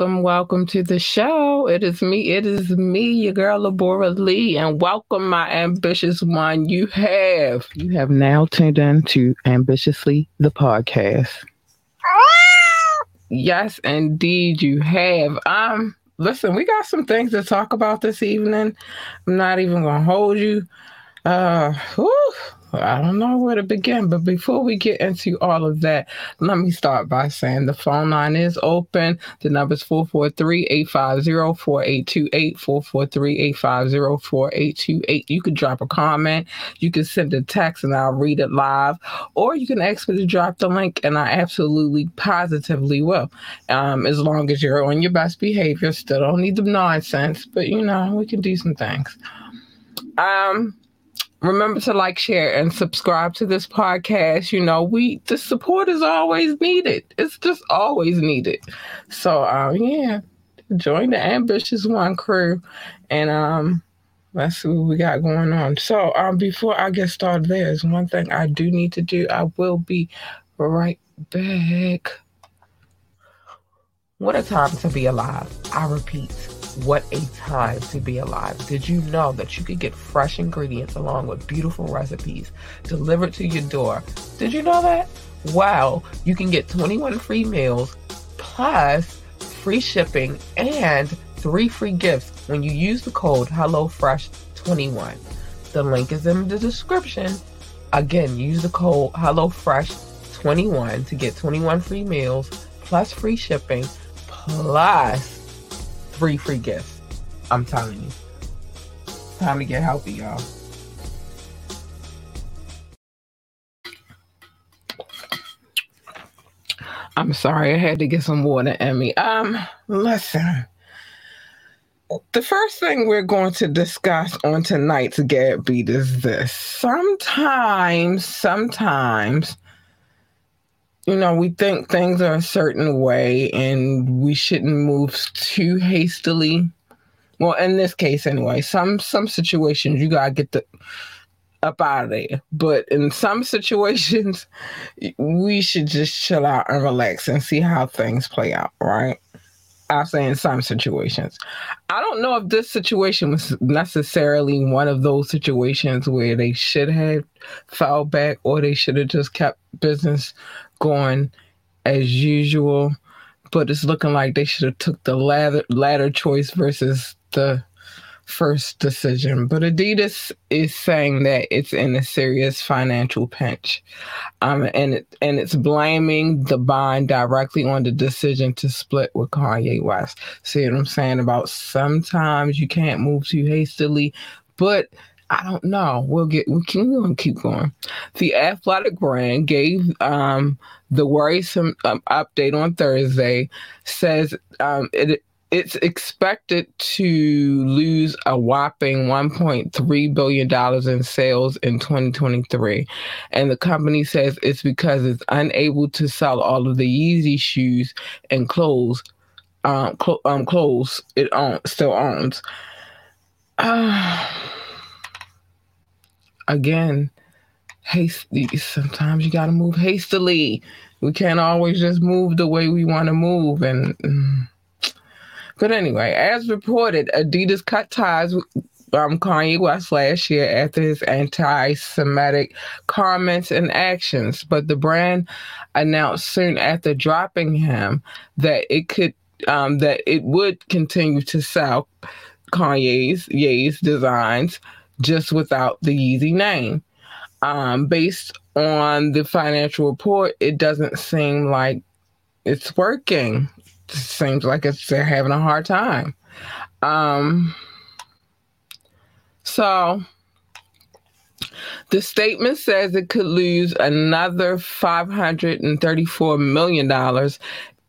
Welcome, welcome to the show. It is me, it is me, your girl Labora Lee, and welcome, my ambitious one. You have you have now tuned in to Ambitiously the podcast. Yes, indeed, you have. Um, listen, we got some things to talk about this evening. I'm not even gonna hold you. Uh, whew, I don't know where to begin, but before we get into all of that, let me start by saying the phone line is open. The number is 443 850 4828. 443 850 4828. You can drop a comment, you can send a text, and I'll read it live, or you can ask me to drop the link, and I absolutely positively will. Um, as long as you're on your best behavior, still don't need the nonsense, but you know, we can do some things. Um, remember to like, share, and subscribe to this podcast. You know, we the support is always needed. It's just always needed. So um yeah, join the ambitious one crew and um let's see what we got going on. So um before I get started, there's one thing I do need to do. I will be right back. What a time to be alive. I repeat what a time to be alive. Did you know that you could get fresh ingredients along with beautiful recipes delivered to your door? Did you know that? Wow, you can get 21 free meals plus free shipping and three free gifts when you use the code HelloFresh21. The link is in the description. Again, use the code HelloFresh21 to get 21 free meals plus free shipping plus free free gifts. I'm telling you. Time to get healthy, y'all. I'm sorry, I had to get some water in me. Um, listen. The first thing we're going to discuss on tonight's Gab Beat is this. Sometimes, sometimes you know, we think things are a certain way and we shouldn't move too hastily. Well, in this case, anyway, some some situations you gotta get the up out of there. But in some situations, we should just chill out and relax and see how things play out, right? I'll say in some situations. I don't know if this situation was necessarily one of those situations where they should have fell back or they should have just kept business going as usual, but it's looking like they should have took the latter, latter choice versus the first decision. But Adidas is saying that it's in a serious financial pinch, um, and it, and it's blaming the bond directly on the decision to split with Kanye West. See what I'm saying about sometimes you can't move too hastily, but I don't know. We'll get we can we'll keep going. The athletic brand gave um, the worrisome um, update on Thursday. Says um, it it's expected to lose a whopping 1.3 billion dollars in sales in 2023, and the company says it's because it's unable to sell all of the Yeezy shoes and clothes. Um, cl- um clothes it own, still owns. Uh, again, hasty. Sometimes you got to move hastily. We can't always just move the way we want to move. And mm. but anyway, as reported, Adidas cut ties with um, Kanye West last year after his anti-Semitic comments and actions. But the brand announced soon after dropping him that it could um, that it would continue to sell Kanye's Ye's designs just without the Yeezy name. Um, based on the financial report, it doesn't seem like it's working. It seems like it's they're having a hard time. Um, so the statement says it could lose another $534 million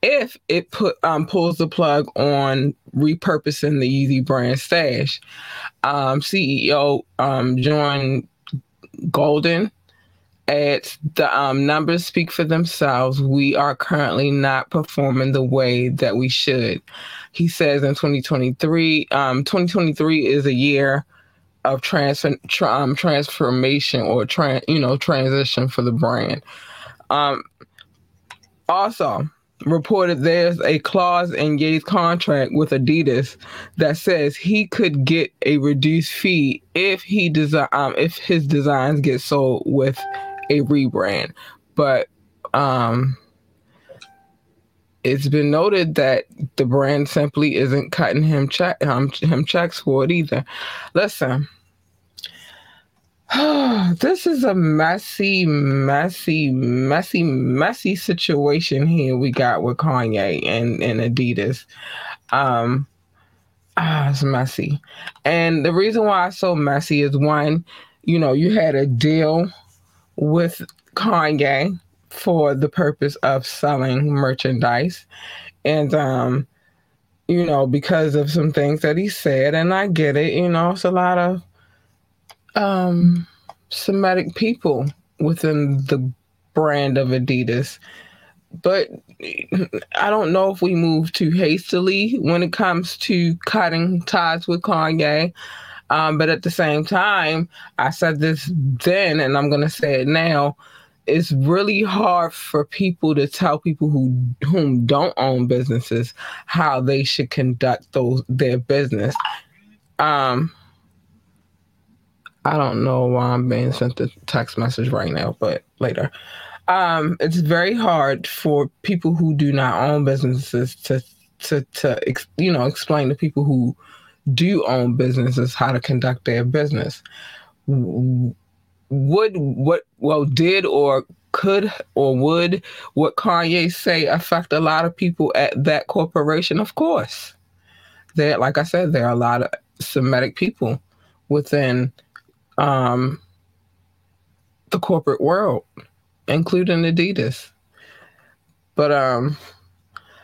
if it put um, pulls the plug on repurposing the Yeezy brand stash. Um, CEO um, John Golden adds the um, numbers speak for themselves. We are currently not performing the way that we should. He says in 2023, um, 2023 is a year of transfer, tra- um, transformation or tran- you know transition for the brand. Also, reported there's a clause in Ye's contract with Adidas that says he could get a reduced fee if he design um, if his designs get sold with a rebrand. But um, it's been noted that the brand simply isn't cutting him check um, him checks for it either. Listen. this is a messy, messy, messy, messy situation here we got with Kanye and, and Adidas. Um, ah, it's messy. And the reason why it's so messy is one, you know, you had a deal with Kanye for the purpose of selling merchandise. And um, you know, because of some things that he said, and I get it, you know, it's a lot of um, Semitic people within the brand of Adidas. But I don't know if we move too hastily when it comes to cutting ties with Kanye. Um, but at the same time, I said this then, and I'm going to say it now. It's really hard for people to tell people who whom don't own businesses how they should conduct those their business. Um, I don't know why I'm being sent the text message right now, but later. Um, it's very hard for people who do not own businesses to to to you know explain to people who do own businesses how to conduct their business. Would what well did or could or would what Kanye say affect a lot of people at that corporation? Of course. There, like I said, there are a lot of Semitic people within um, the corporate world, including Adidas. But um,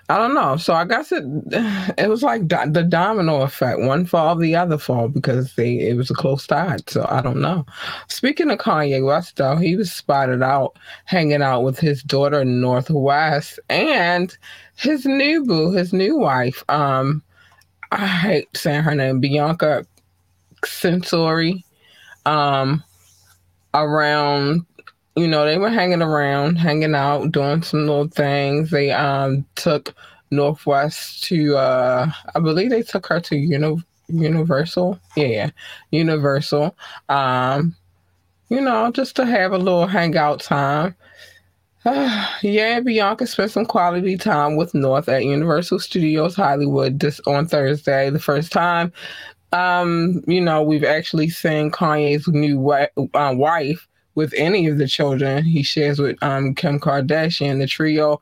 I don't know. So I guess it it was like do- the domino effect. One fall, the other fall because they it was a close tie. So I don't know. Speaking of Kanye West, though, he was spotted out hanging out with his daughter North West and his new boo, his new wife. Um, I hate saying her name, Bianca Censori um, around you know they were hanging around hanging out doing some little things. They um took North West to uh i believe they took her to uni- universal. Yeah universal. Um you know just to have a little hangout time. Yeah, Bianca spent some quality time with North at Universal Studios Hollywood this on Thursday, the first time um, you know, we've actually seen Kanye's new wi- uh, wife with any of the children he shares with um, Kim Kardashian. The trio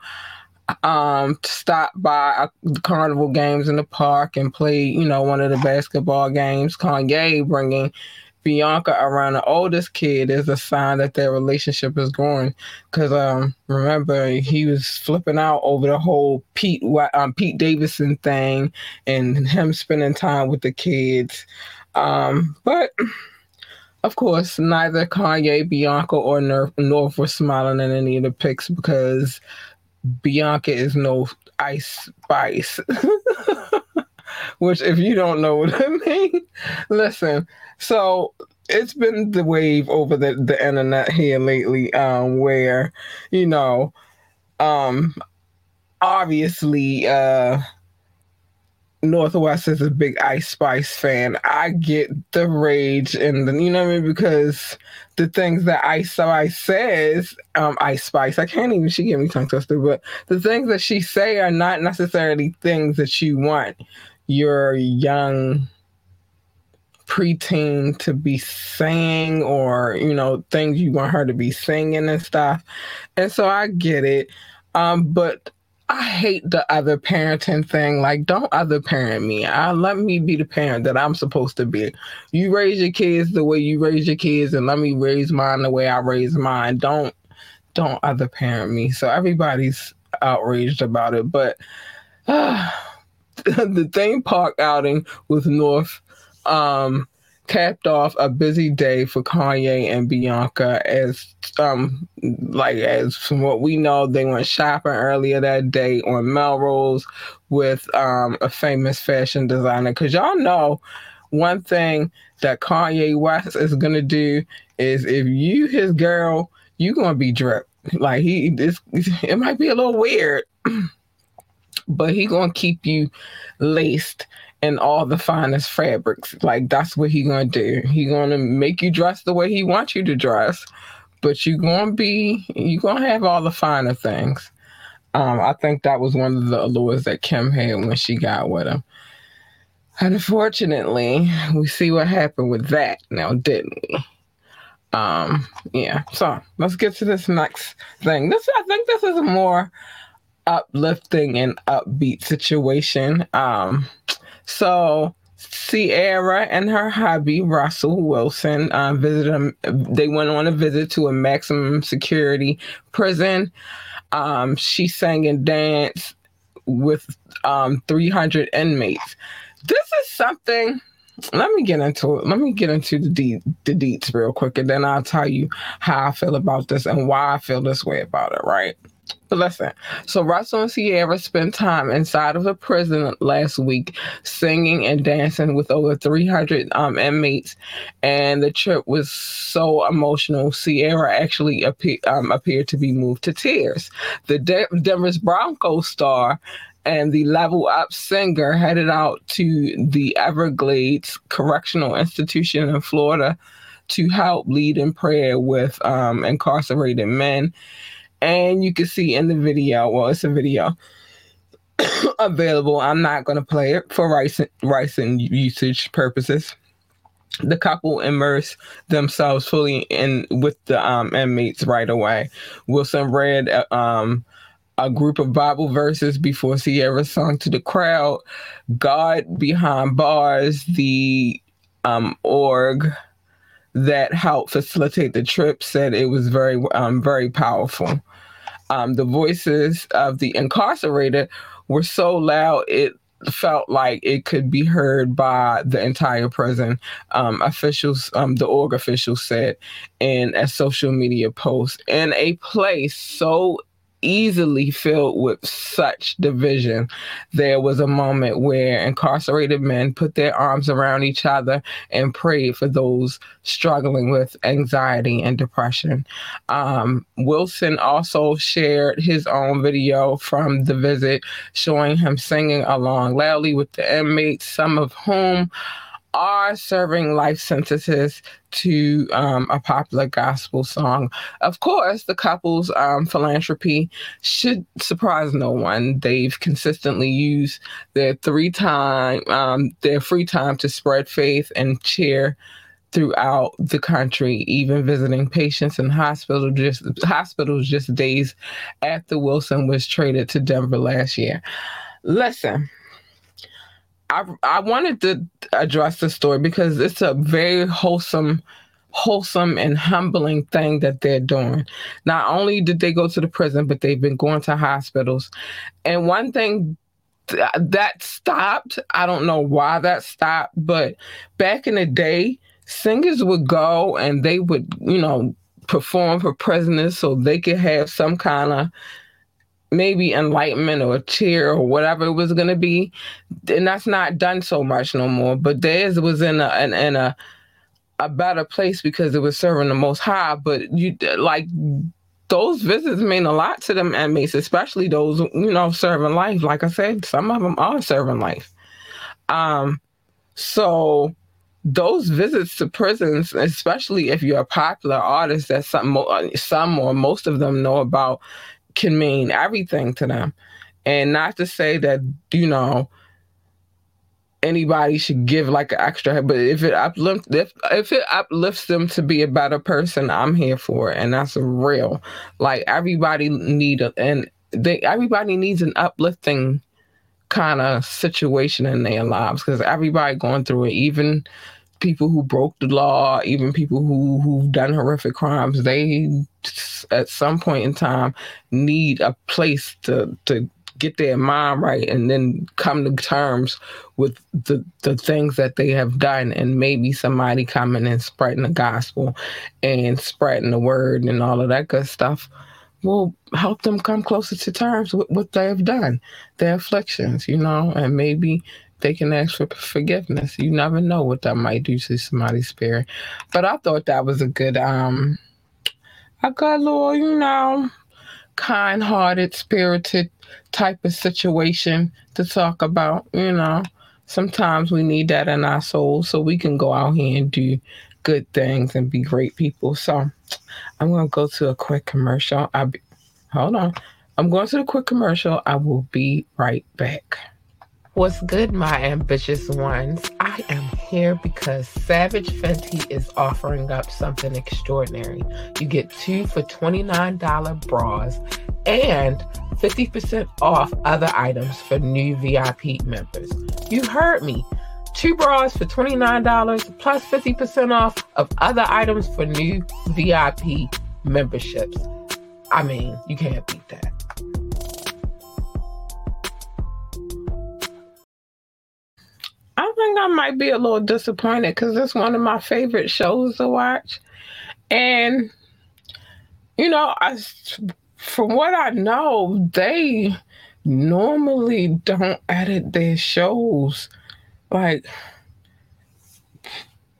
um, stop by the carnival games in the park and play, you know, one of the basketball games. Kanye bringing Bianca around the oldest kid is a sign that their relationship is growing. Because um, remember, he was flipping out over the whole Pete um, Pete Davidson thing and him spending time with the kids. Um, but of course, neither Kanye, Bianca, or North were smiling in any of the pics because Bianca is no ice spice. Which, if you don't know what I mean, listen. So it's been the wave over the, the internet here lately, um, where, you know, um, obviously, uh, North West is a big Ice Spice fan. I get the rage and the, you know what I mean? Because the things that Ice Spice says, um, Ice Spice, I can't even, she get me tongue twisted, but the things that she say are not necessarily things that you want your young preteen to be saying or you know things you want her to be singing and stuff. And so i get it. Um but i hate the other parenting thing. Like don't other parent me. I let me be the parent that i'm supposed to be. You raise your kids the way you raise your kids and let me raise mine the way i raise mine. Don't don't other parent me. So everybody's outraged about it. But uh, the theme park outing with North um, capped off a busy day for Kanye and Bianca as um like as from what we know they went shopping earlier that day on Melrose with um a famous fashion designer. Cuz y'all know one thing that Kanye West is going to do is if you his girl you going to be dripped like he this it might be a little weird but he gonna keep you laced in all the finest fabrics. Like that's what he gonna do. He gonna make you dress the way he wants you to dress, but you gonna be you gonna have all the finer things. Um, I think that was one of the allures that Kim had when she got with him. Unfortunately, we see what happened with that now, didn't we? Um, yeah. So let's get to this next thing. This I think this is more uplifting and upbeat situation. Um, so Ciara and her hubby Russell Wilson uh, visited. they went on a visit to a maximum security prison. Um, she sang and danced with um, 300 inmates. This is something. Let me get into it. Let me get into the de- the deets real quick, and then I'll tell you how I feel about this and why I feel this way about it. Right. Listen, so Russell and Ciara spent time inside of a prison last week singing and dancing with over 300 um, inmates, and the trip was so emotional. Ciara actually appear, um, appeared to be moved to tears. The De- Denver's Broncos star and the level up singer headed out to the Everglades Correctional Institution in Florida to help lead in prayer with um, incarcerated men and you can see in the video, well, it's a video available. I'm not going to play it for rights, rights and usage purposes. The couple immerse themselves fully in with the um, inmates right away. Wilson read uh, um, a group of Bible verses before Ciara sung to the crowd. God behind bars, the um, org that helped facilitate the trip said it was very um, very powerful. Um, the voices of the incarcerated were so loud it felt like it could be heard by the entire prison. Um, officials, um, the org officials said in a social media post, in a place so easily filled with such division. There was a moment where incarcerated men put their arms around each other and prayed for those struggling with anxiety and depression. Um, Wilson also shared his own video from the visit showing him singing along loudly with the inmates, some of whom are serving life sentences to um, a popular gospel song. Of course, the couple's um, philanthropy should surprise no one. They've consistently used their three time um, their free time to spread faith and cheer throughout the country, even visiting patients in hospital just hospitals just days after Wilson was traded to Denver last year. Listen, I I wanted to address the story because it's a very wholesome wholesome and humbling thing that they're doing. Not only did they go to the prison, but they've been going to hospitals. And one thing th- that stopped, I don't know why that stopped, but back in the day, singers would go and they would, you know, perform for prisoners so they could have some kind of maybe enlightenment or cheer or whatever it was going to be. And that's not done so much no more but theirs was in a in, in a a better place because it was serving the most high. But you like those visits mean a lot to them inmates especially those you know serving life. Like i said some of them are serving life. Um so those visits to prisons, especially if you're a popular artist that some some or most of them know about, can mean everything to them. And not to say that, you know, anybody should give like an extra but if it uplifts if, if it uplifts them to be a better person i'm here for it. And that's real. Like everybody need a, and they everybody needs an uplifting kind of situation in their lives because everybody going through it. Even people who broke the law, even people who who've done horrific crimes, they at some point in time need a place to to get their mind right and then come to terms with the the things that they have done. And maybe somebody coming and spreading the gospel and spreading the word and all of that good stuff will help them come closer to terms with what they have done, their afflictions, you know, and maybe they can ask for forgiveness. You never know what that might do to somebody's spirit. But I thought that was a good, um, I got a little, you know, kind hearted, spirited type of situation to talk about. You know, sometimes we need that in our souls so we can go out here and do good things and be great people. So I'm to go to a quick commercial. I'll be, hold on. I'm going to the quick commercial. I will be right back. What's good, my ambitious ones? I am here because Savage Fenty is offering up something extraordinary. You get two for $29 bras and 50% off other items for new VIP members. You heard me. Two bras for $29 plus 50% off of other items for new VIP memberships. I mean, you can't beat that. I think I might be a little disappointed because it's one of my favorite shows to watch. And, you know, I, from what I know, they normally don't edit their shows. Like,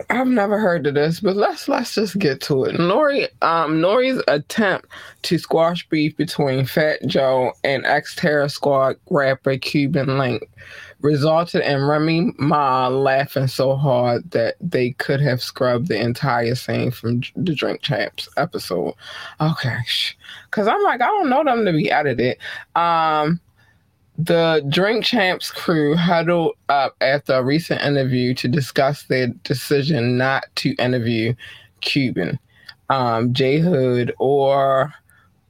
I've never heard of this, but let's let's just get to it. N.O.R.E., um, N.O.R.E.'s attempt to squash beef between Fat Joe and ex Terror Squad rapper Cuban Link resulted in Remy Ma laughing so hard that they could have scrubbed the entire scene from the Drink Champs episode. Okay, because I'm like, I don't know them to be edited. Um, the Drink Champs crew huddled up after a recent interview to discuss their decision not to interview Cuban, um, J Hood, or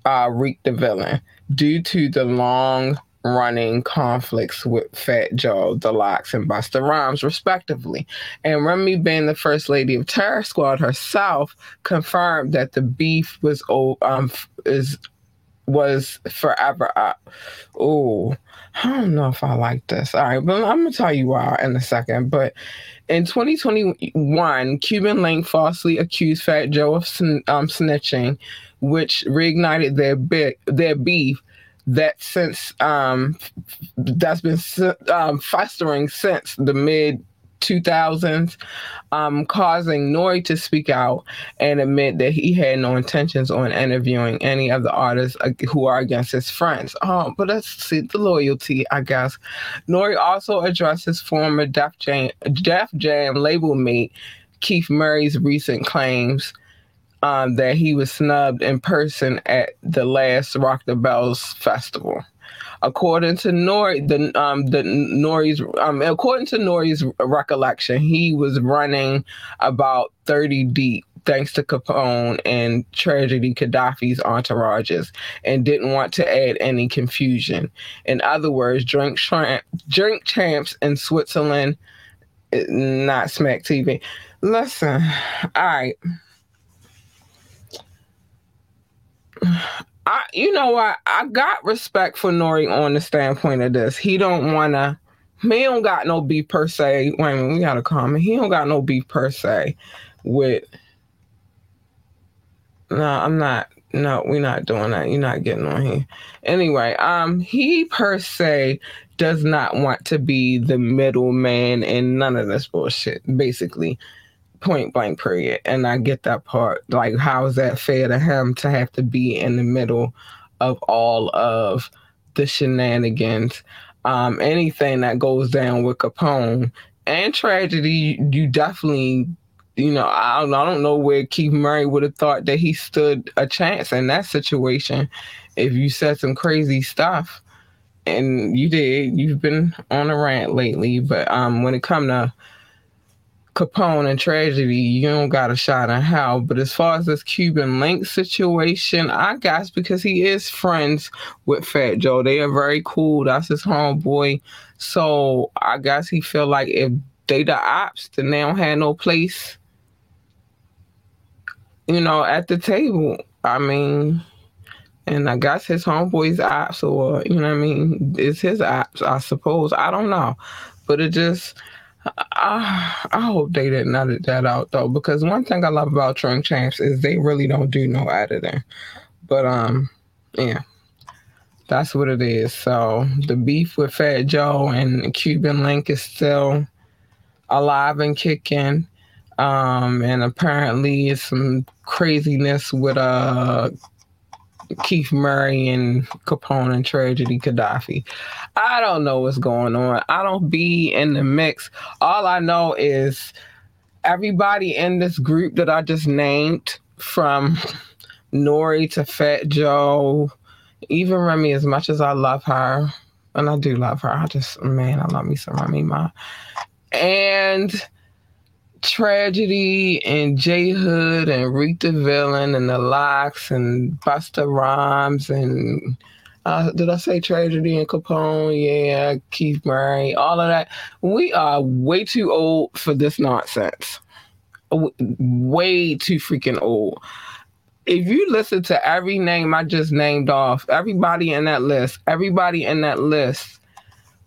uh, Reek the Villain due to the long running conflicts with Fat Joe, The and Busta Rhymes, respectively. And Remy, being the first lady of Terror Squad herself, confirmed that the beef was um is was forever up. Oh, I don't know if I like this. All right, but I'm gonna tell you why in a second. But in 2021, Cuban Link falsely accused Fat Joe of um, snitching, which reignited their their beef that since um, that's been um, festering since the mid 2000s, um, causing N.O.R.E. to speak out and admit that he had no intentions on interviewing any of the artists who are against his friends. Um, but let's see the loyalty, I guess. N.O.R.E. also addressed his former Def Jam, Def Jam label mate Keith Murray's recent claims um, that he was snubbed in person at the last Rock the Bells festival. According to N.O.R.E., the um, the N.O.R.E.'s um, according to N.O.R.E.'s recollection, he was running about thirty deep thanks to Capone and Tragedy Khadafi's entourages and didn't want to add any confusion. In other words, drink, tramp, drink champs in Switzerland, eh, not Smack TV. Listen, all right. I, you know what? I got respect for N.O.R.E. on the standpoint of this. He don't wanna. He don't got no beef per se. Wait a minute, we got a comment. He don't got no beef per se with. No, I'm not. No, we're not doing that. You're not getting on here. Anyway, um, he per se does not want to be the middleman in none of this bullshit. Basically, point blank period. And i get that part. Like how is that fair to him to have to be in the middle of all of the shenanigans? Um anything that goes down with capone and tragedy you definitely you know i don't, I don't know where keith murray would have thought that he stood a chance in that situation if you said some crazy stuff. And you did. You've been on a rant lately. But um when it come to Capone and tragedy, you don't got a shot in hell. But as far as this Cuban link situation, I guess because he is friends with Fat Joe, they are very cool. That's his homeboy. So I guess he feel like if they the ops, then they don't have no place, you know, at the table. I mean, and I guess his homeboy's ops, or you know what I mean, it's his ops, I suppose. I don't know, but it just I, I hope they didn't edit that out though, because one thing I love about Drink Champs is they really don't do no editing. But um, yeah, that's what it is. So the beef with Fat Joe and Cuban Link is still alive and kicking. Um, and apparently it's some craziness with uh Keith Murray and Capone and Tragedy Khadafi. I don't know what's going on. I don't be in the mix. All I know is everybody in this group that I just named, from N.O.R.E. to Fat Joe, even Remy, as much as I love her, and I do love her, I just, man, I love me some Remy Ma. And Tragedy and J Hood and Reek the Villain and the LOX and Busta Rhymes and uh, did I say Tragedy and Capone? Yeah, Keith Murray, all of that. We are way too old for this nonsense. Way too freaking old. If you listen to every name I just named off, everybody in that list, everybody in that list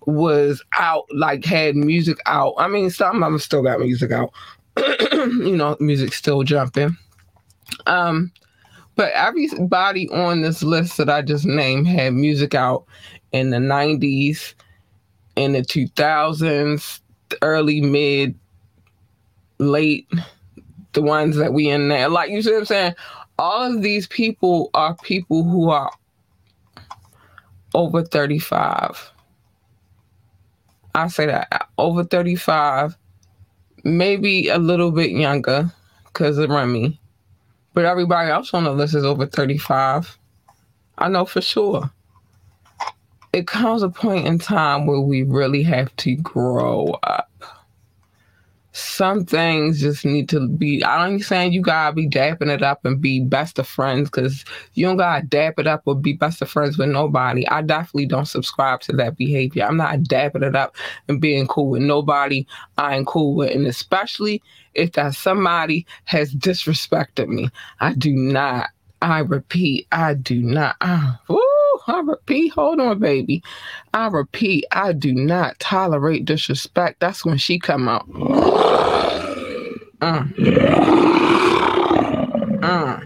was out, like had music out. I mean, some of them still got music out. you know, music still jumping. Um, but everybody on this list that I just named had music out in the 90s, in the 2000s, early, mid, late, the ones that we in there. Like you see what I'm saying? All of these people are people who are over 35. I say that uh, over 35, maybe a little bit younger because of Remy but everybody else on the list is over 35. I know for sure. It comes a point in time where we really have to grow up. Some things just need to be. I don't saying you gotta be dapping it up and be best of friends because you don't gotta dap it up or be best of friends with nobody. I definitely don't subscribe to that behavior. I'm not dapping it up and being cool with nobody I ain't cool with, and especially if that somebody has disrespected me. I do not. I repeat, I do not. Uh, I repeat, hold on, baby. I repeat, I do not tolerate disrespect. That's when she come out. Uh. Uh.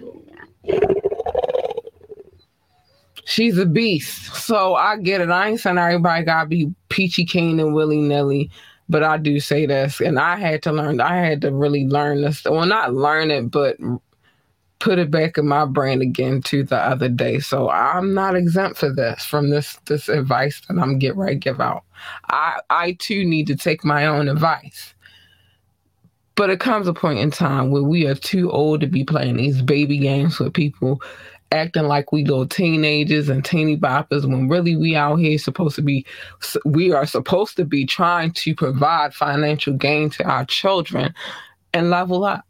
She's a beast. So I get it. I ain't saying everybody gotta be peachy keen and willy nilly. But I do say this, and I had to learn. I had to really learn this. Well, not learn it, but put it back in my brain again to the other day. So I'm not exempt for this from this this advice that I'm get right give out. I I too need to take my own advice. But it comes a point in time where we are too old to be playing these baby games with people acting like we little teenagers and teeny boppers when really we out here supposed to be we are supposed to be trying to provide financial gain to our children and level up.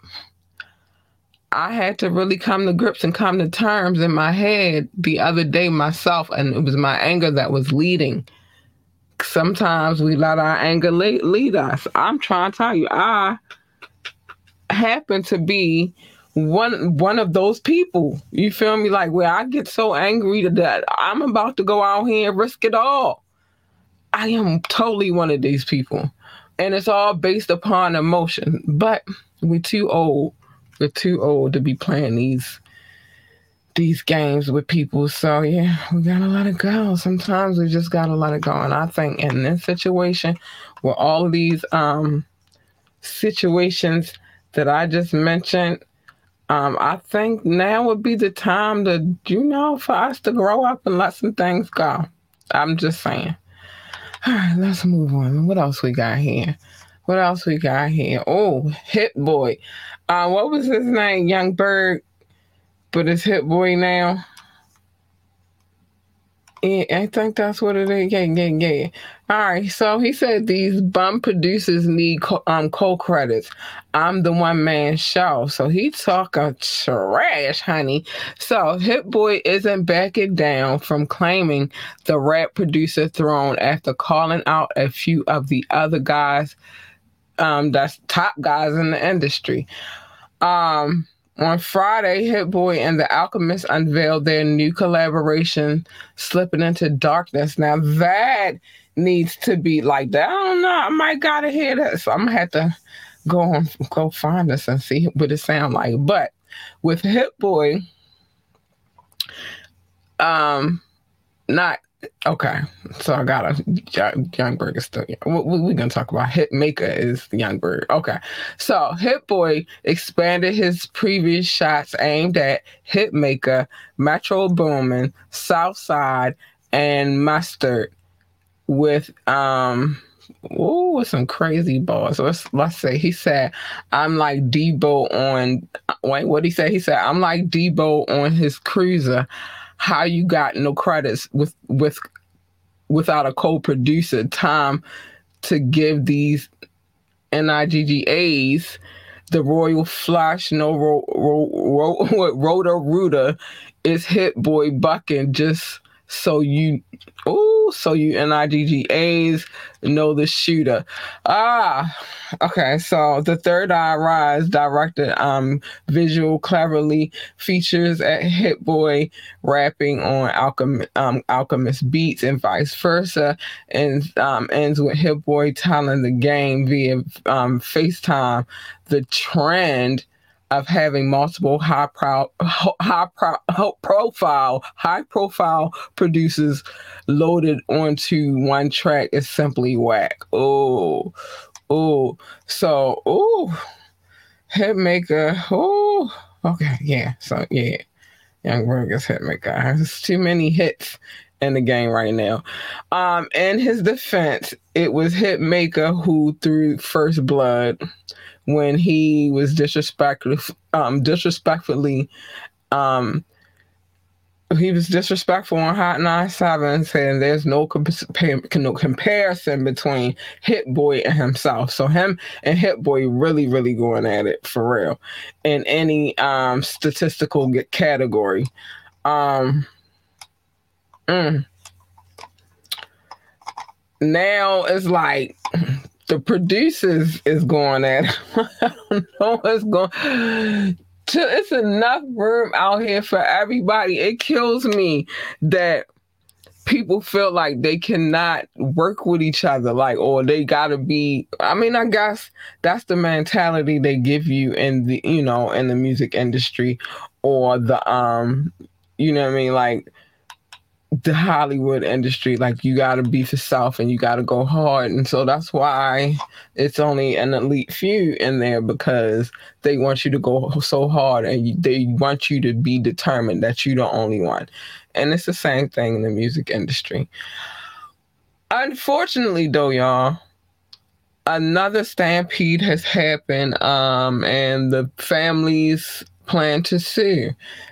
I had to really come to grips and come to terms in my head the other day myself, and it was my anger that was leading. Sometimes we let our anger lead, us. I'm trying to tell you, I happen to be one one of those people. You feel me? Like where I get so angry that I'm about to go out here and risk it all. I am totally one of these people. And it's all based upon emotion. But we're too old. We're too old to be playing these these games with people. So yeah, we gotta let it go. Sometimes we just gotta let it go. And I think in this situation, where all of these um situations that I just mentioned um, I think now would be the time to, you know, for us to grow up and let some things go. I'm just saying. All right, let's move on. What else we got here? What else we got here? Oh, Hit Boy. Uh, what was his name? Young Berg, but it's Hit Boy now. Yeah, I think that's what it is. Yeah, yeah, yeah. All right. So he said these bum producers need co- um co-credits. I'm the one man show. So he talking trash, honey. So Hit Boy isn't backing down from claiming the rap producer throne after calling out a few of the other guys, um, that's top guys in the industry. Um, on Friday, Hit Boy and The Alchemist unveiled their new collaboration, Slipping Into Darkness. Now that needs to be like that. I don't know. I might gotta hear that. So I'm gonna have to go on go find this and see what it sound like. But with Hit Boy, um, not Okay, so I got a Young Berg is still. What we, gonna talk about? Hitmaka is Young Berg. Okay, so Hit Boy expanded his previous shots aimed at Hitmaka, Metro Boomin, Southside, and Mustard with um oh some crazy balls. Let's let's say he said I'm like Debo on wait what he said he said I'm like Debo on his cruiser. How you got no credits with with without a co-producer time to give these NIGGAs the Royal Flush, no ro, ro, ro, Roto Rooter is Hit Boy Bucking just so you oh so you NIGGAs know the shooter. Ah okay, so the third eye rise directed um visual cleverly features at Hit Boy rapping on um, Alchemist beats and vice versa and um, ends with Hit Boy telling the game via um, FaceTime the trend of having multiple high pro, high pro, profile high profile producers loaded onto one track is simply whack. Oh, oh, so oh, Hitmaka. Oh, okay, yeah. So yeah, Young Berg is Hitmaka. There's too many hits in the game right now. Um, in his defense, it was Hitmaka who threw first blood when he was disrespectful, um, disrespectfully, um, he was disrespectful on Hot 97, saying there's no, compa- no comparison between Hit Boy and himself. So him and Hit Boy really, really going at it for real in any um, statistical category. Um, mm. Now it's like the producers is going at I don't know what's going it's enough room out here for everybody. It kills me that people feel like they cannot work with each other, like, or they gotta be. I mean, I guess that's the mentality they give you in the, you know, in the music industry, or the, um, you know what I mean, like the Hollywood industry. Like you got to be for self and you got to go hard. And so that's why it's only an elite few in there because they want you to go so hard and they want you to be determined that you're the only one. And it's the same thing in the music industry. Unfortunately, though, y'all, another stampede has happened um, and the families plan to sue.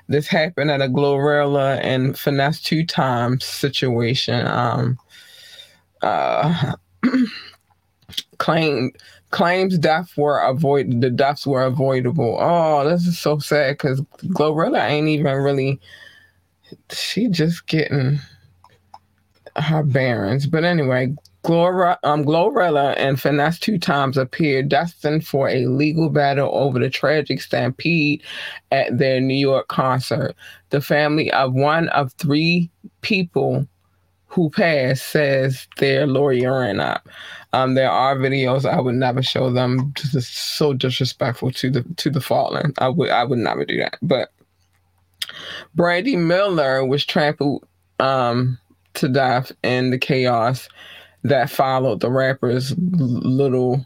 This happened at a Glorilla and Finesse2Tymes situation. Um, uh, claim claims death were avoid The deaths were avoidable. Oh, this is so sad because Glorilla ain't even really. She just getting her bearings. But anyway, Glora, um, Glorilla and Finesse2Tymes appeared destined for a legal battle over the tragic stampede at their New York concert. The family of one of three people who passed says they're lawyering up. Um, there are videos. I would never show them. Just so disrespectful to the to the fallen. I would I would never do that. But Brandy Miller was trampled um, to death in the chaos that followed the rapper's little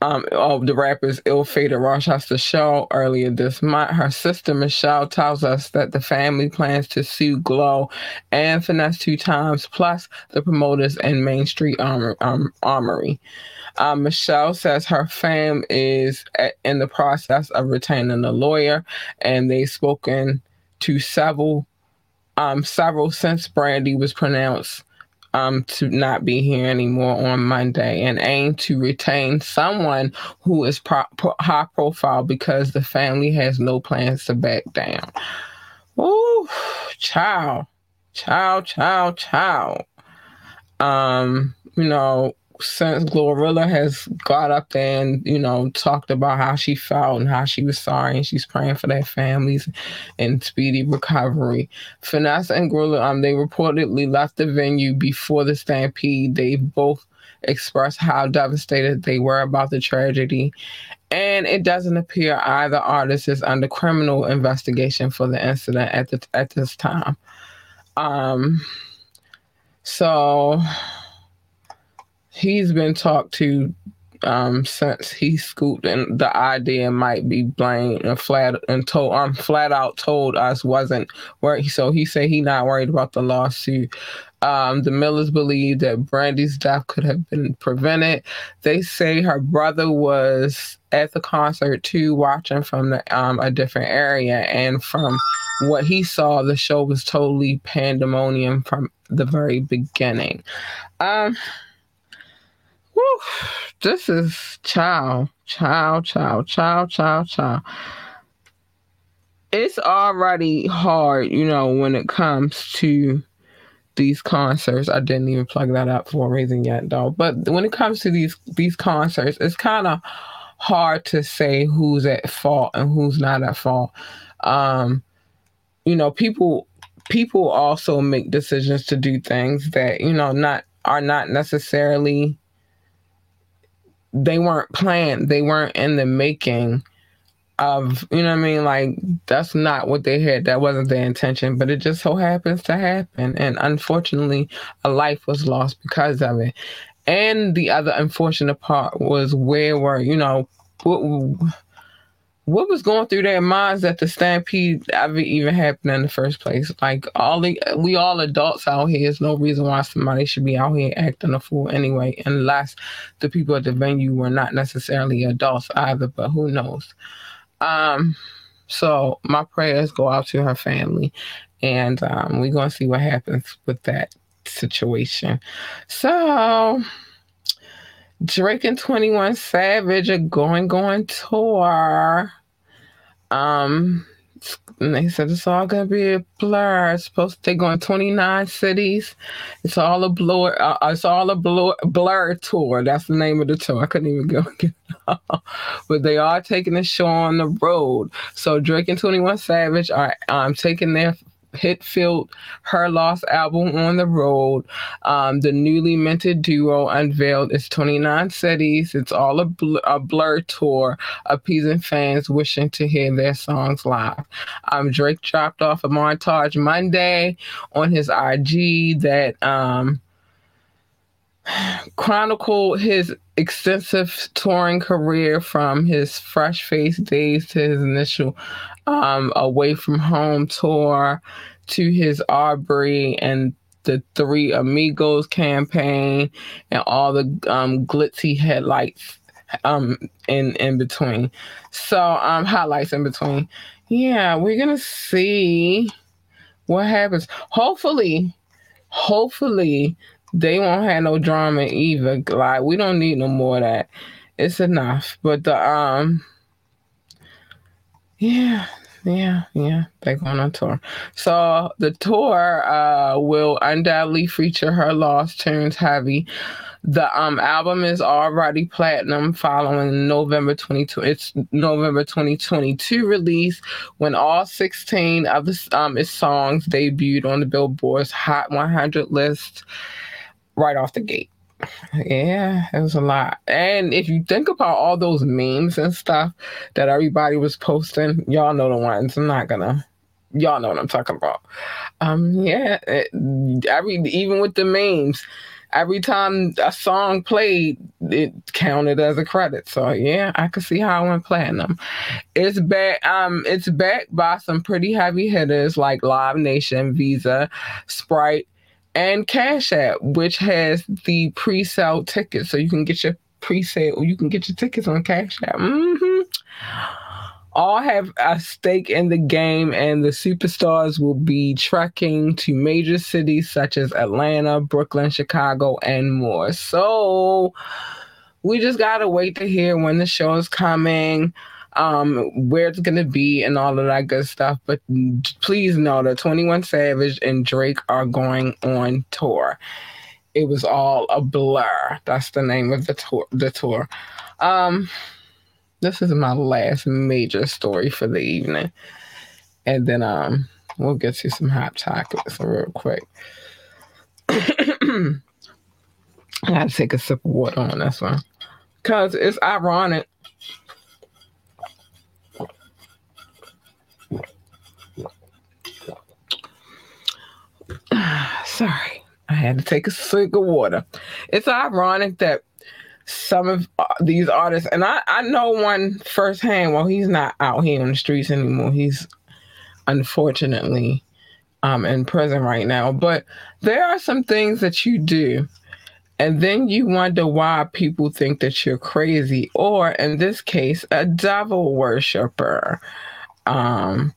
um of the rapper's ill-fated Rochester show earlier this month. Her sister Michelle tells us that the family plans to sue Glow and Finesse2Tymes, plus the promoters and Main Street Armor, um, Armory. Um, Michelle says her fam is at, in the process of retaining a lawyer, and they've spoken to several um, several since Brandy was pronounced um, to not be here anymore on Monday and aim to retain someone who is pro- pro- high profile because the family has no plans to back down. Oh, child, child, child, child. Um, you know, since Glorilla has got up there and, you know, talked about how she felt and how she was sorry and she's praying for their families and speedy recovery. Finesse and Glorilla, um, they reportedly left the venue before the stampede. They both expressed how devastated they were about the tragedy. And it doesn't appear either artist is under criminal investigation for the incident at the at this time. Um So he's been talked to um, since he scooped, and the idea might be blamed and flat and told um flat out told us wasn't worried. So he said he not worried about the lawsuit. Um, the Millers believe that Brandy's death could have been prevented. They say her brother was at the concert too, watching from the, um, a different area, and from what he saw, the show was totally pandemonium from the very beginning. Um, whew, this is child, child, child, child, child, child. It's already hard, you know, when it comes to these concerts. I didn't even plug that up for a reason yet, though. But when it comes to these these concerts, it's kind of hard to say who's at fault and who's not at fault. Um, you know, people people also make decisions to do things that you know not are not necessarily they weren't planned. They weren't in the making of you know what I mean? Like that's not what they had. That wasn't their intention but it just so happens to happen. And unfortunately a life was lost because of it. And the other unfortunate part was where were you know what what was going through their minds that the stampede ever even happened in the first place? Like all the we all adults out here. There's no reason why somebody should be out here acting a fool anyway, unless the people at the venue were not necessarily adults either. But who knows? Um, so my prayers go out to her family, and um, we're gonna see what happens with that situation. So Drake and 21 Savage are going going tour. Um, and they said it's all gonna be a blur. It's supposed to take on 29 cities. It's all a blur. Uh, it's all a blur, blur tour. That's the name of the tour. I couldn't even go get But they are taking the show on the road. So Drake and 21 Savage are um, taking their hit filled Her Loss album on the road. Um, the newly minted duo unveiled its 29 cities. It's all a, bl- a blur tour, appeasing fans wishing to hear their songs live. Um, Drake dropped off a montage Monday on his IG that. Um, chronicled his extensive touring career from his fresh face days to his initial um, away from home tour to his Aubrey and the Three Amigos campaign and all the um, glitzy headlights um in in between. So um highlights in between. Yeah, we're gonna see what happens. Hopefully, hopefully they won't have no drama either. Like we don't need no more of that. It's enough. But the um yeah, yeah, yeah, they're going on tour. So the tour uh will undoubtedly feature Her Loss tunes heavy. The um album is already platinum following November 22 it's November 2022 release when all 16 of the, um its songs debuted on the Billboard's Hot 100 list right off the gate. Yeah, it was a lot. And if you think about all those memes and stuff that everybody was posting, y'all know the ones. I'm not gonna. Y'all know what I'm talking about. Um, yeah, it, every even with the memes, every time a song played, it counted as a credit. So yeah, I could see how it went platinum. It's back. Um, it's backed by some pretty heavy hitters like Live Nation, Visa, Sprite and Cash App, which has the pre-sale tickets, so you can get your pre-sale, or you can get your tickets on Cash App. Mm-hmm. All have a stake in the game, and the superstars will be trekking to major cities such as Atlanta, Brooklyn, Chicago, and more. So we just gotta wait to hear when the show is coming um, where it's gonna be and all of that good stuff. But please know that 21 Savage and Drake are going on tour. It was all a blur. That's the name of the tour. The tour. Um, this is my last major story for the evening, and then um, we'll get to some hot topics real quick. I gotta take a sip of water on this one because it's ironic Sorry. I had to take a swig of water. It's ironic that some of uh, these artists, and I, I know one firsthand. Well, he's not out here on the streets anymore. He's unfortunately um, in prison right now. But there are some things that you do, and then you wonder why people think that you're crazy, or in this case, a devil worshiper. Um,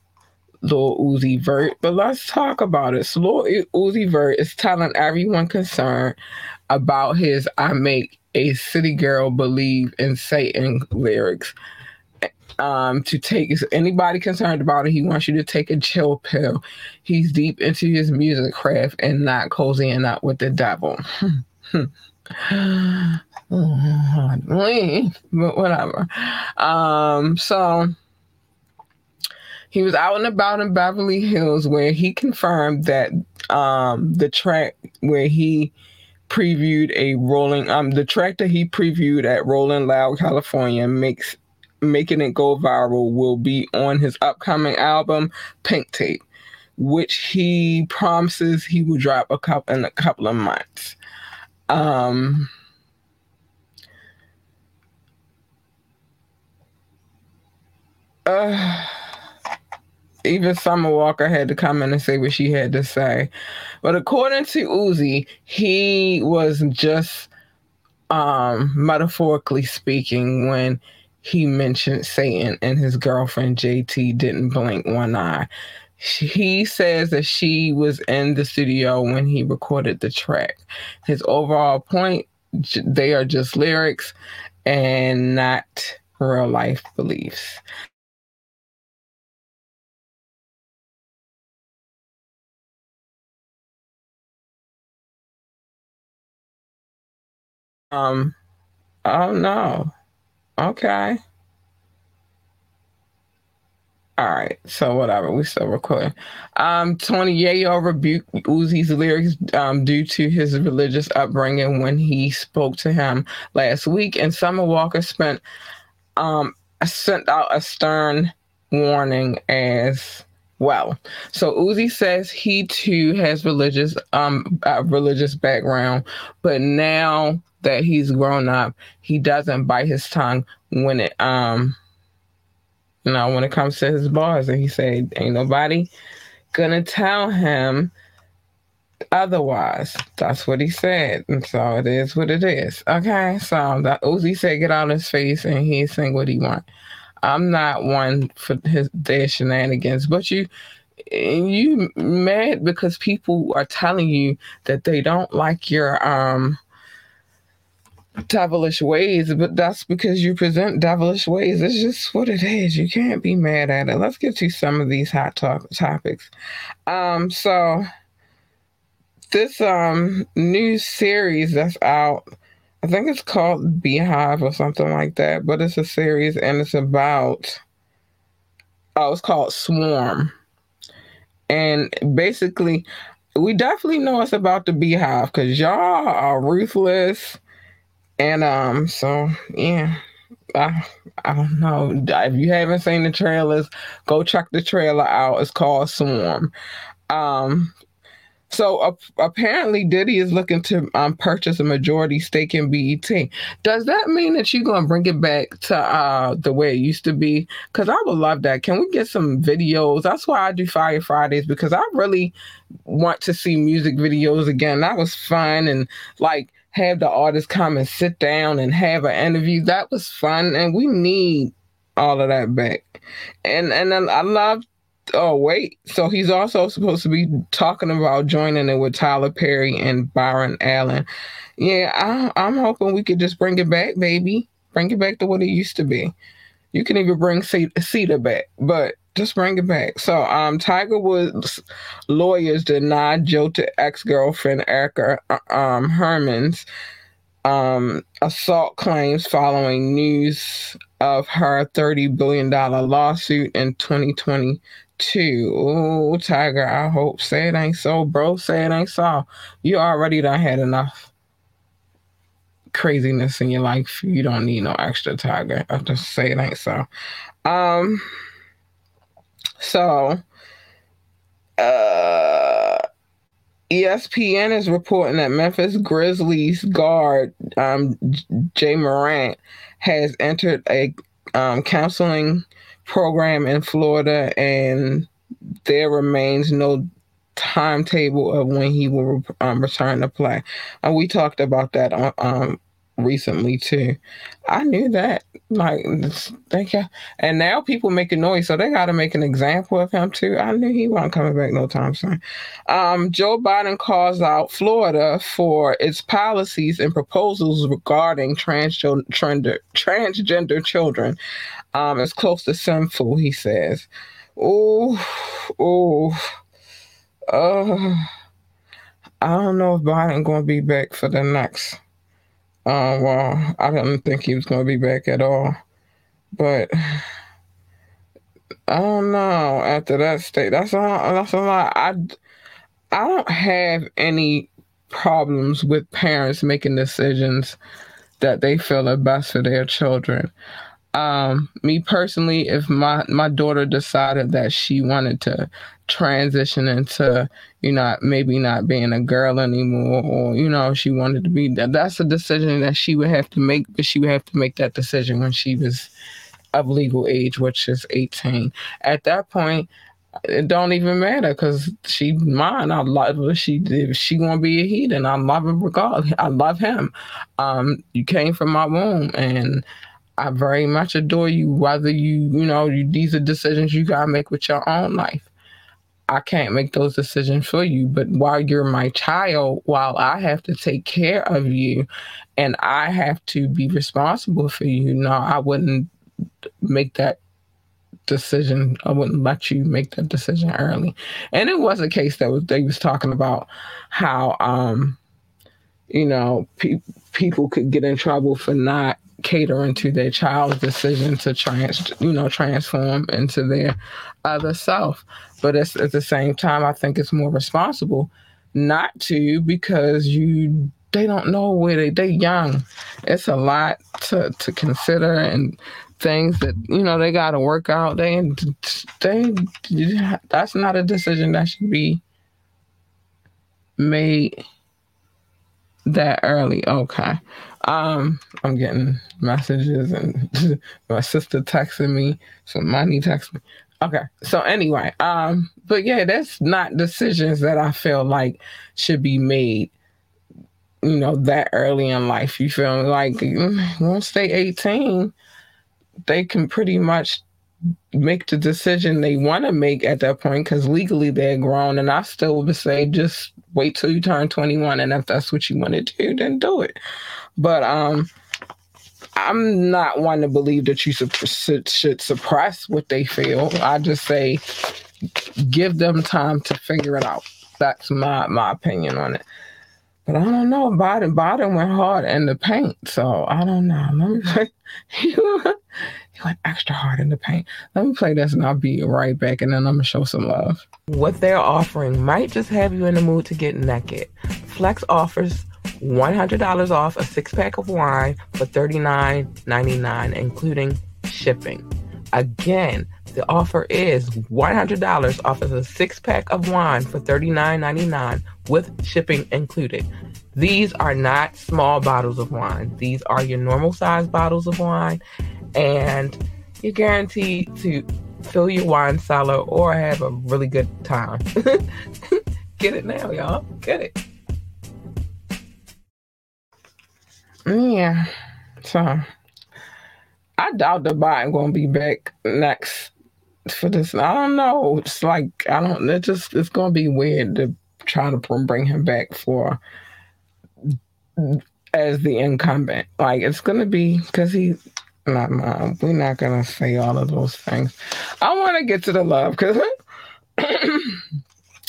Lil Uzi Vert, but let's talk about it. So Lil Uzi Vert is telling everyone concerned about his I make a city girl believe in Satan lyrics. Um, to take anybody concerned about it, he wants you to take a chill pill. He's deep into his music craft and not cozying up with the devil. but whatever. Um, so he was out and about in Beverly Hills where he confirmed that um, the track where he previewed a rolling um the track that he previewed at Rolling Loud California makes making it go viral will be on his upcoming album Pink Tape, which he promises he will drop a couple in a couple of months. Um uh, even Summer Walker had to come in and say what she had to say. But according to Uzi, he was just um, metaphorically speaking when he mentioned Satan and his girlfriend JT didn't blink one eye. He says that she was in the studio when he recorded the track. His overall point they are just lyrics and not real life beliefs. Um, oh no. Okay. All right, so whatever, we still recording. Um, Tony Yayo rebuked Uzi's lyrics um, due to his religious upbringing when he spoke to him last week, and Summer Walker spent um, sent out a stern warning as well. So Uzi says he too has religious um religious background, but now that he's grown up, he doesn't bite his tongue when it um you know when it comes to his bars and he said ain't nobody gonna tell him otherwise. That's what he said. And so it is what it is. Okay. So that Uzi said get out of his face and he's saying what he want. I'm not one for his their shenanigans, but you you mad because people are telling you that they don't like your um devilish ways, but that's because you present devilish ways. It's just what it is. You can't be mad at it. Let's get to some of these hot talk topics. Um, so this um new series that's out, I think it's called Beehive or something like that, but it's a series and it's about oh, it's called Swarm. And basically, we definitely know it's about the beehive because y'all are ruthless and um, so yeah, I I don't know. If you haven't seen the trailers, go check the trailer out. It's called Swarm. Um, so uh, apparently Diddy is looking to um, purchase a majority stake in BET. Does that mean that you're gonna bring it back to uh, the way it used to be? Because I would love that. Can we get some videos? That's why I do Fire Fridays because I really want to see music videos again. That was fun and like have the artist come and sit down and have an interview. That was fun, and we need all of that back. And and then I love. Oh wait, so he's also supposed to be talking about joining it with Tyler Perry and Byron Allen. Yeah, I, I'm hoping we could just bring it back, baby. Bring it back to what it used to be. You can even bring Cedar back, but just bring it back. So, um, Tiger Woods lawyers denied jilted ex-girlfriend Erica uh, um, Herman's um, assault claims following news of her $30 billion lawsuit in 2022. Oh, Tiger, I hope. Say it ain't so, bro. Say it ain't so. You already done had enough craziness in your life. You don't need no extra Tiger. I just say it ain't so. Um, so, uh, ESPN is reporting that Memphis Grizzlies guard um, Ja Morant has entered a um, counseling program in Florida, and there remains no timetable of when he will um, return to play. And we talked about that on um, recently too. I knew that. Like they got, and now people making noise, so they got to make an example of him too. I knew he wasn't coming back no time soon. Um, Joe Biden calls out Florida for its policies and proposals regarding transgender transgender children. Um, it's close to sinful, he says. Oh, oh, uh, I don't know if Biden going to be back for the next uh, well, I didn't think he was going to be back at all. But I don't know. After that state, that's a that's a lot. I I don't have any problems with parents making decisions that they feel are best for their children. Um, me personally, if my my daughter decided that she wanted to transition into, you know, maybe not being a girl anymore, or you know, she wanted to be that, that's a decision that she would have to make, but she would have to make that decision when she was of legal age, which is 18. At that point, it don't even matter because she mine. I love her. She if she to be a heathen, I love her regardless. I love him. Um, you came from my womb, and I very much adore you. Whether you, you know, you, these are decisions you gotta make with your own life. I can't make those decisions for you. But while you're my child, while I have to take care of you, and I have to be responsible for you, no, I wouldn't make that decision. I wouldn't let you make that decision early. And it was a case that was they was talking about how um, you know, pe- people could get in trouble for not catering to their child's decision to trans you know transform into their other self. But it's, at the same time i think it's more responsible not to because you they don't know where they they young. It's a lot to to consider and things that you know they got to work out. They they that's not a decision that should be made that early. Okay um, I'm getting messages and my sister texting me, some money texting me. Okay. So anyway, um, but yeah, that's not decisions that I feel like should be made, you know, that early in life. You feel like once they 18, they can pretty much make the decision they want to make at that point because legally they're grown. And I still would say just wait till you turn 21. And if that's what you want to do, then do it. But um, I'm not one to believe that you should, should suppress what they feel. I just say give them time to figure it out. That's my my opinion on it. But I don't know. Biden Biden went hard in the paint, so I don't know. Let me went extra hard in the paint. Let me play this, and I'll be right back, and then I'm gonna show some love. What they're offering might just have you in the mood to get naked. Flex offers $100 off a six pack of wine for $39.99, including shipping. Again, the offer is $100 off of a six pack of wine for $39.99 with shipping included. These are not small bottles of wine, these are your normal size bottles of wine, and you're guaranteed to fill your wine cellar or have a really good time. Get it now, y'all. Get it. Yeah. So I doubt the Biden gonna be back next for this. I don't know. It's like I don't. It just it's gonna be weird to try to bring him back for as the incumbent. Like it's gonna be because he. Not mom. We're not gonna say all of those things. I want to get to the love because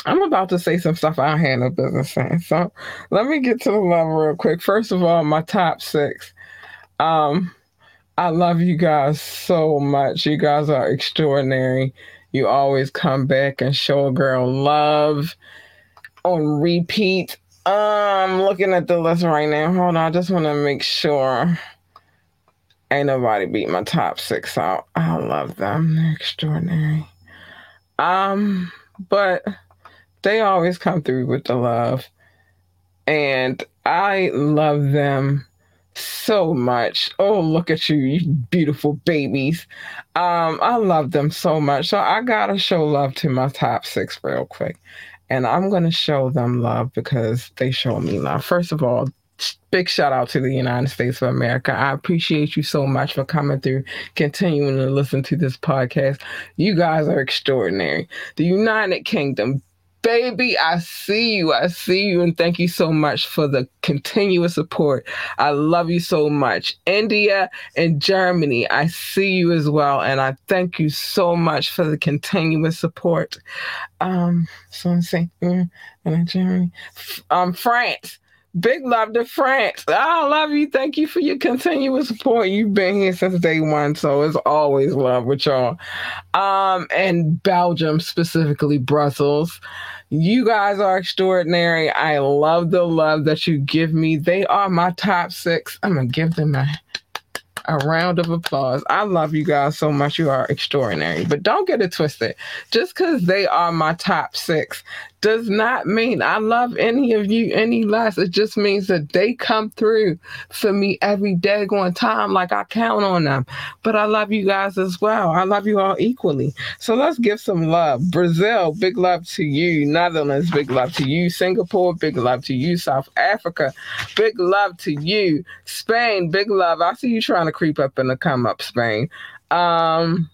I'm about to say some stuff I had no business saying. So let me get to the love real quick. First of all, my top six. Um, I love you guys so much. You guys are extraordinary. You always come back and show a girl love on repeat. I'm looking at the list right now. Hold on, I just want to make sure ain't nobody beat my top six out. I love them. They're extraordinary. Um, but They always come through with the love. And I love them so much. Oh, look at you, you beautiful babies. Um, I love them so much. So I gotta show love to my top six real quick. And I'm gonna show them love because they show me love. First of all, big shout out to the United States of America. I appreciate you so much for coming through, continuing to listen to this podcast. You guys are extraordinary. The United Kingdom, baby, I see you. I see you. And thank you so much for the continuous support. I love you so much. India and Germany, I see you as well. And I thank you so much for the continuous support. Um, so I'm saying, mm, Germany, um, France. Big love to France. I love you. Thank you for your continuous support. You've been here since day one, so it's always love with y'all. Um, and Belgium, specifically Brussels. You guys are extraordinary. I love the love that you give me. They are my top six. I'm gonna give them a a round of applause. I love you guys so much. You are extraordinary. But don't get it twisted. Just because they are my top six does not mean I love any of you any less. It just means that they come through for me every day going time like I count on them. But I love you guys as well. I love you all equally. So let's give some love. Brazil, big love to you. Netherlands, big love to you. Singapore, big love to you. South Africa, big love to you. Spain, big love. I see you trying to creep up in the come up, Spain. Um,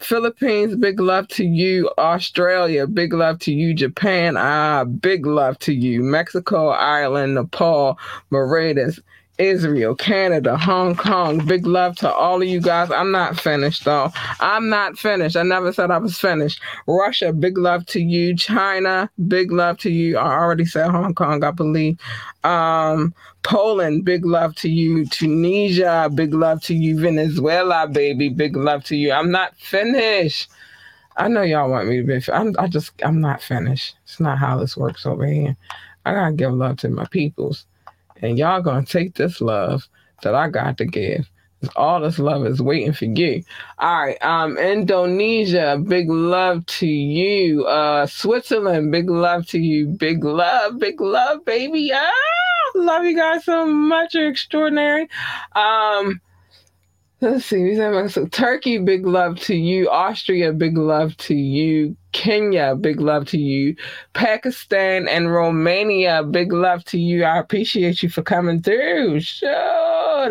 Philippines, big love to you. Australia, big love to you. Japan, ah, big love to you. Mexico, Ireland, Nepal, Mauritius, Israel, Canada, Hong Kong. Big love to all of you guys. I'm not finished though. I'm not finished. I never said I was finished. Russia, big love to you. China, big love to you. I already said Hong Kong, I believe. Um, Poland, big love to you. Tunisia, big love to you. Venezuela, baby, big love to you. I'm not finished. I know y'all want me to be. I'm, I just, I'm not finished. It's not how this works over here. I gotta give love to my peoples. And y'all gonna take this love that I got to give. All this love is waiting for you. All right. Um, Indonesia, big love to you. Uh, Switzerland, big love to you. Big love, big love, baby. Ah, love you guys so much. You're extraordinary. Um, Let's see. So Turkey, big love to you. Austria, big love to you. Kenya, big love to you. Pakistan and Romania, big love to you. I appreciate you for coming through. Sure.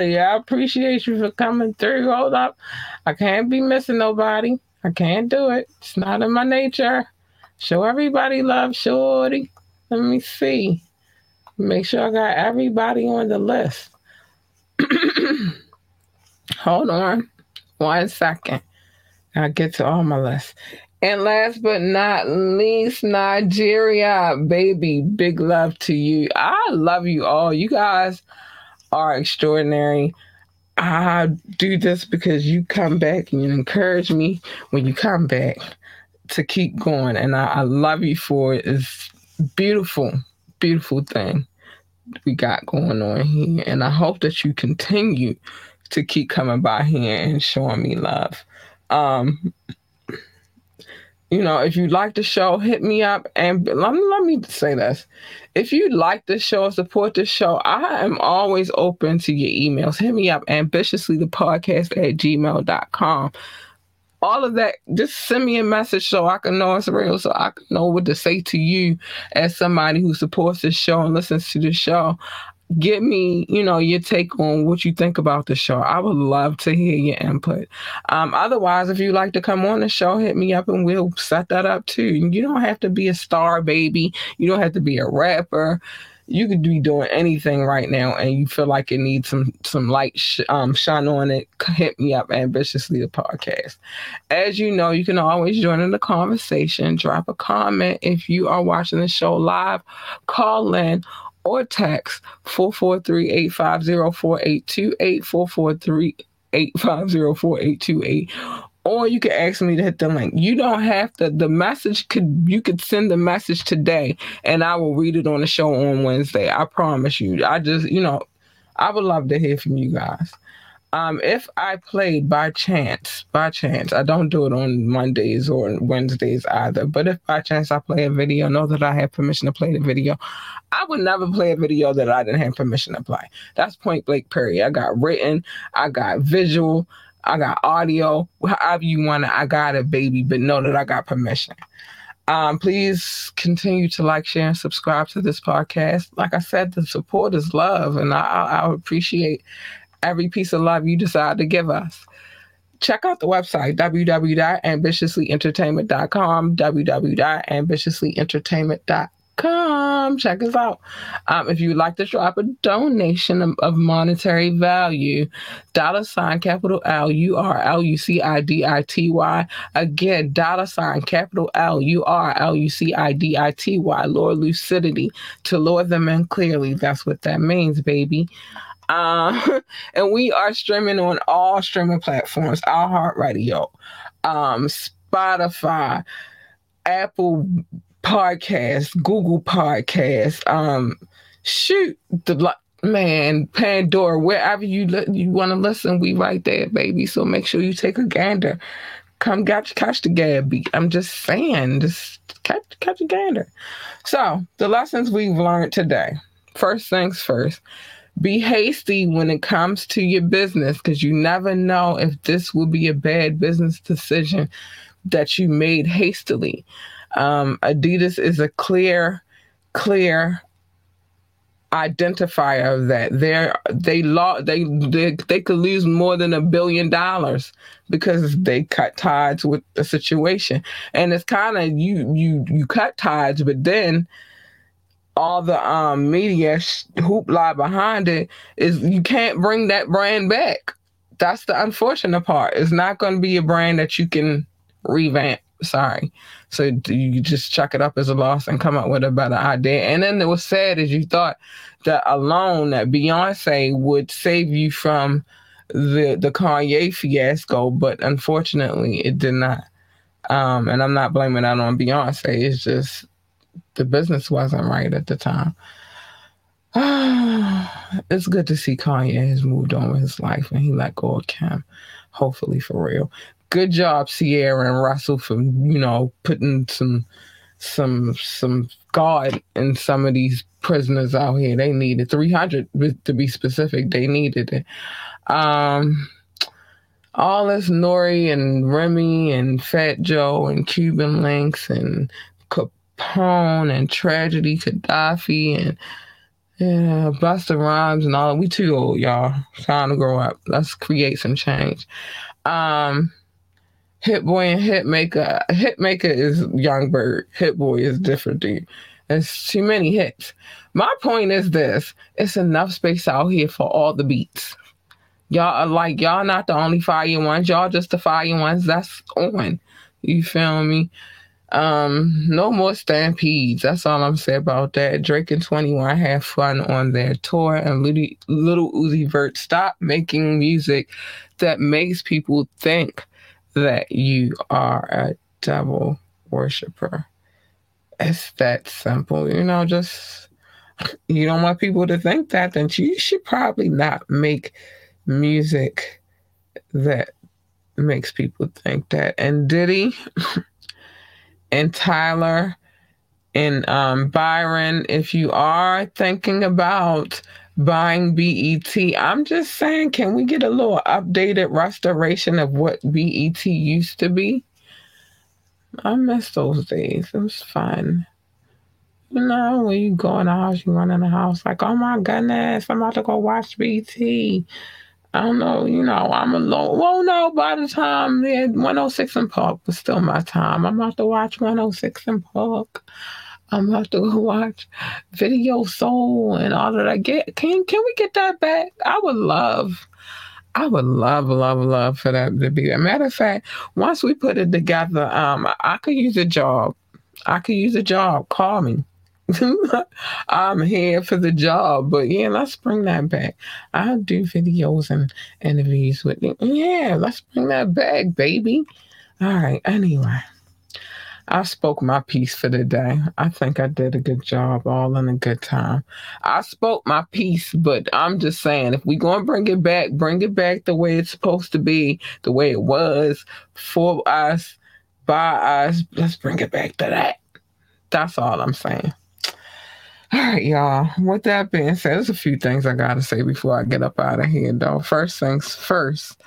I appreciate you for coming through. Hold up. I can't be missing nobody. I can't do it. It's not in my nature. Show everybody love, shorty. Let me see. Make sure I got everybody on the list. Hold on one second. I'll get to all my list. And last but not least, Nigeria, baby, big love to you. I love you all. You guys are extraordinary. I do this because you come back and you encourage me when you come back to keep going. And I, I love you for it. It's beautiful, beautiful thing we got going on here. And I hope that you continue to keep coming by here and showing me love. Um, you know, if you like the show, hit me up and let me, let me say this. If you like the show, support the show, I am always open to your emails. Hit me up ambitiously the podcast at gmail.com. All of that, just send me a message so I can know it's real, so I can know what to say to you as somebody who supports the show and listens to the show give me, you know, your take on what you think about the show. I would love to hear your input. Um, otherwise, if you like to come on the show, hit me up and we'll set that up too. You don't have to be a star, baby. You don't have to be a rapper. You could be doing anything right now, and you feel like it needs some some light sh- um, shine on it. Hit me up, ambitiously the podcast. As you know, you can always join in the conversation. Drop a comment if you are watching the show live. Call in or text 443-850-4828, 443-850-4828. Or you can ask me to hit the link. You don't have to the message could you could send the message today and I will read it on the show on Wednesday. I promise you. I just, you know, I would love to hear from you guys. Um, if I played by chance, by chance, I don't do it on Mondays or Wednesdays either. But if by chance I play a video, know that I have permission to play the video. I would never play a video that I didn't have permission to play. That's point blank period. I got written, I got visual, I got audio, however you want it, I got it, baby. But know that I got permission. Um, please continue to like, share, and subscribe to this podcast. Like I said, the support is love, and I, I appreciate every piece of love you decide to give us. Check out the website www.ambitiouslyentertainment.com, www.ambitiouslyentertainment.com come check us out. Um, if you'd like to drop a donation of, of, monetary value, dollar sign capital L U R L U C I D I T Y. Again, dollar sign capital L U R L U C I D I T Y. Lord Lucidity to lure them in clearly. That's what that means, baby. Um, and we are streaming on all streaming platforms, iHeartRadio, um, Spotify, Apple podcast, Google podcast, um, shoot the man, Pandora, wherever you you want to listen, we right there, baby. So make sure you take a gander. Come catch catch the Gabby. I'm just saying, just catch catch a gander. So the lessons we've learned today. First things first. Be hasty when it comes to your business because you never know if this will be a bad business decision that you made hastily. Um, Adidas is a clear, clear identifier of that. They're they law they, they they could lose more than a billion dollars because they cut ties with the situation. And it's kind of you you you cut ties, but then all the um media hoopla behind it is you can't bring that brand back. That's the unfortunate part. It's not going to be a brand that you can revamp. Sorry. So you just chuck it up as a loss and come up with a better idea. And then it was sad as you thought that alone that Beyonce would save you from the the Kanye fiasco, but unfortunately it did not. Um, and I'm not blaming that on Beyonce. It's just the business wasn't right at the time. it's good to see Kanye has moved on with his life and he let go of Kim, hopefully for real good job, Ciara and Russell, for you know putting some some some guard in some of these prisoners out here. They needed 300 to be specific. They needed it. Um, all this N.O.R.E and Remy and Fat Joe and Cuban Linx and Capone and Tragedy Khadafi and yeah, Busta Rhymes and all. We too old, y'all. Time to grow up. Let's create some change. Um, Hit Boy and Hitmaka. Hitmaka is Young Berg. Hit Boy is different dude. There's too many hits. My point is this: it's enough space out here for all the beats. Y'all are like y'all not the only fire ones. Y'all just the fire ones that's on. You feel me? Um, no more stampedes. That's all I'm saying about that. Drake and 21 have fun on their tour, and Little, Little Uzi Vert stop making music that makes people think that you are a devil worshiper. It's that simple, you know, just you don't want people to think that, then you should probably not make music that makes people think that. And Diddy and Tyler and um, Byron, if you are thinking about buying BET. I'm just saying, can we get a little updated restoration of what BET used to be? I miss those days. It was fun. You know, when you go in the house, you run in the house like, oh my goodness, I'm about to go watch BET. I don't know, you know, I'm alone. Well, no, by the time yeah, 106 & Park was still my time. I'm about to watch 106 & Park. I'm about to go watch Video Soul and all that. I Get can can we get that back? I would love, I would love, love, love for that to be. A matter of fact, once we put it together, um, I could use a job. I could use a job. Call me. I'm here for the job, but yeah, let's bring that back. I'll do videos and interviews with you. Yeah, let's bring that back, baby. All right. Anyway. I spoke my piece for the day. I think I did a good job, all in a good time. I spoke my piece, but I'm just saying, if we going to bring it back, bring it back the way it's supposed to be, the way it was for us, by us. Let's bring it back to that. That's all I'm saying. All right, y'all. With that being said, there's a few things I got to say before I get up out of here, though. First things first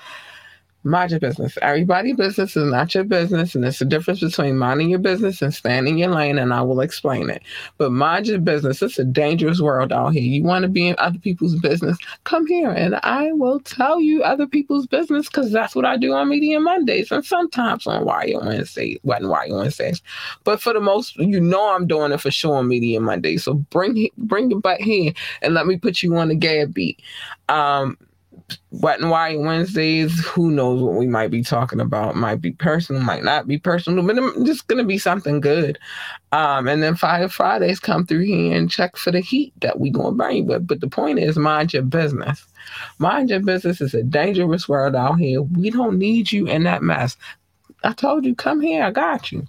mind your business. Everybody business is not your business, and there's a difference between minding your business and standing your lane, and I will explain it. But mind your business. It's a dangerous world out here. You want to be in other people's business? Come here, and I will tell you other people's business because that's what I do on Media Mondays and sometimes on Wire Wednesday, wasn't Wire Wednesdays. But for the most, you know, I'm doing it for sure on Media Monday. So bring bring it back here and let me put you on the gab beat. Um, Wet and White Wednesdays, who knows what we might be talking about. Might be personal, might not be personal, but it's just gonna be something good. Um, and then Fire Fridays come through here and check for the heat that we gonna bring. But but the point is mind your business. Mind your business is a dangerous world out here. We don't need you in that mess. I told you, come here, I got you.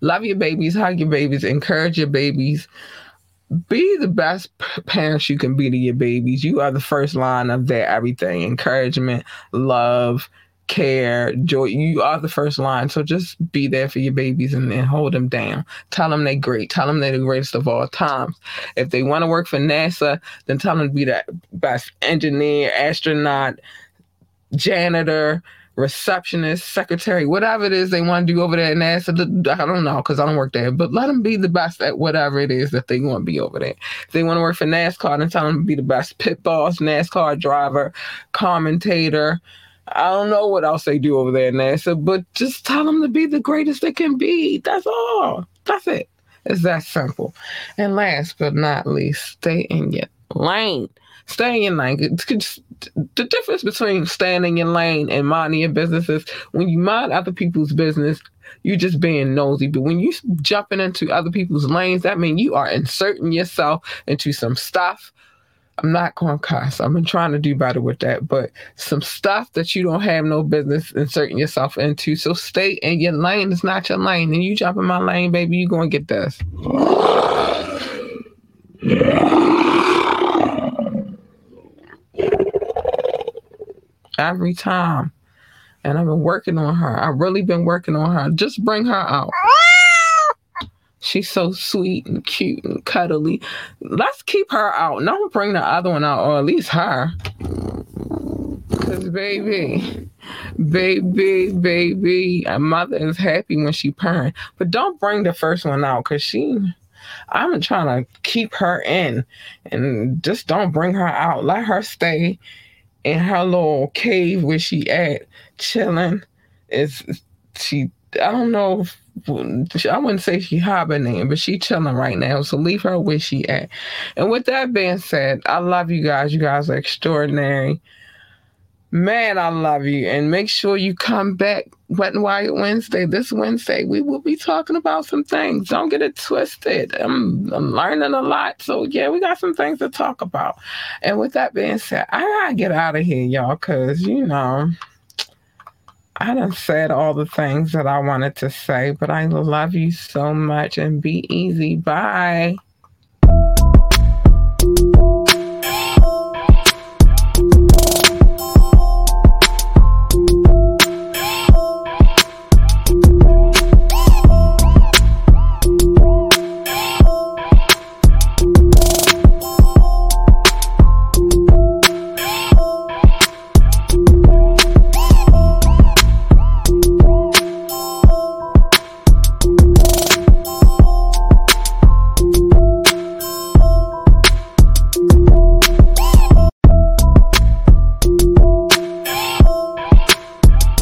Love your babies, hug your babies, encourage your babies be the best parents you can be to your babies. You are the first line of their everything encouragement, love, care, joy. You are the first line. So just be there for your babies and, and hold them down. Tell them they're great. Tell them they're the greatest of all times. If they want to work for NASA, then tell them to be the best engineer, astronaut, janitor, receptionist, secretary, whatever it is they want to do over there in NASA. I don't know because I don't work there, but let them be the best at whatever it is that they want to be over there. If they want to work for NASCAR, then tell them to be the best pit boss, NASCAR driver, commentator. I don't know what else they do over there in NASA, but just tell them to be the greatest they can be. That's all. That's it. It's that simple. And last but not least, stay in your lane. Stay in lane. The difference between staying in lane and minding your business is when you mind other people's business, you're just being nosy. But when you jumping into other people's lanes, that means you are inserting yourself into some stuff. I'm not going to cuss. I've been trying to do better with that, but some stuff that you don't have no business inserting yourself into. So stay in your lane. It's not your lane. And you jump in my lane, baby, you're going to get this. Every time. And I've been working on her. I've really been working on her. Just bring her out. She's so sweet and cute and cuddly. Let's keep her out. Don't bring the other one out, or at least her. Because, baby, baby, baby, a mother is happy when she parent. But don't bring the first one out because she, I'm trying to keep her in. And just don't bring her out. Let her stay in her little cave where she at chilling. Is she? I don't know. If, I wouldn't say she hibernating, but she chilling right now. So leave her where she at. And with that being said, I love you guys. You guys are extraordinary. Man, I love you. And make sure you come back Wet and Wired Wednesday. This Wednesday, we will be talking about some things. Don't get it twisted. I'm, I'm learning a lot. So, yeah, we got some things to talk about. And with that being said, I got to get out of here, y'all, because, you know, I done said all the things that I wanted to say, but I love you so much and be easy. Bye.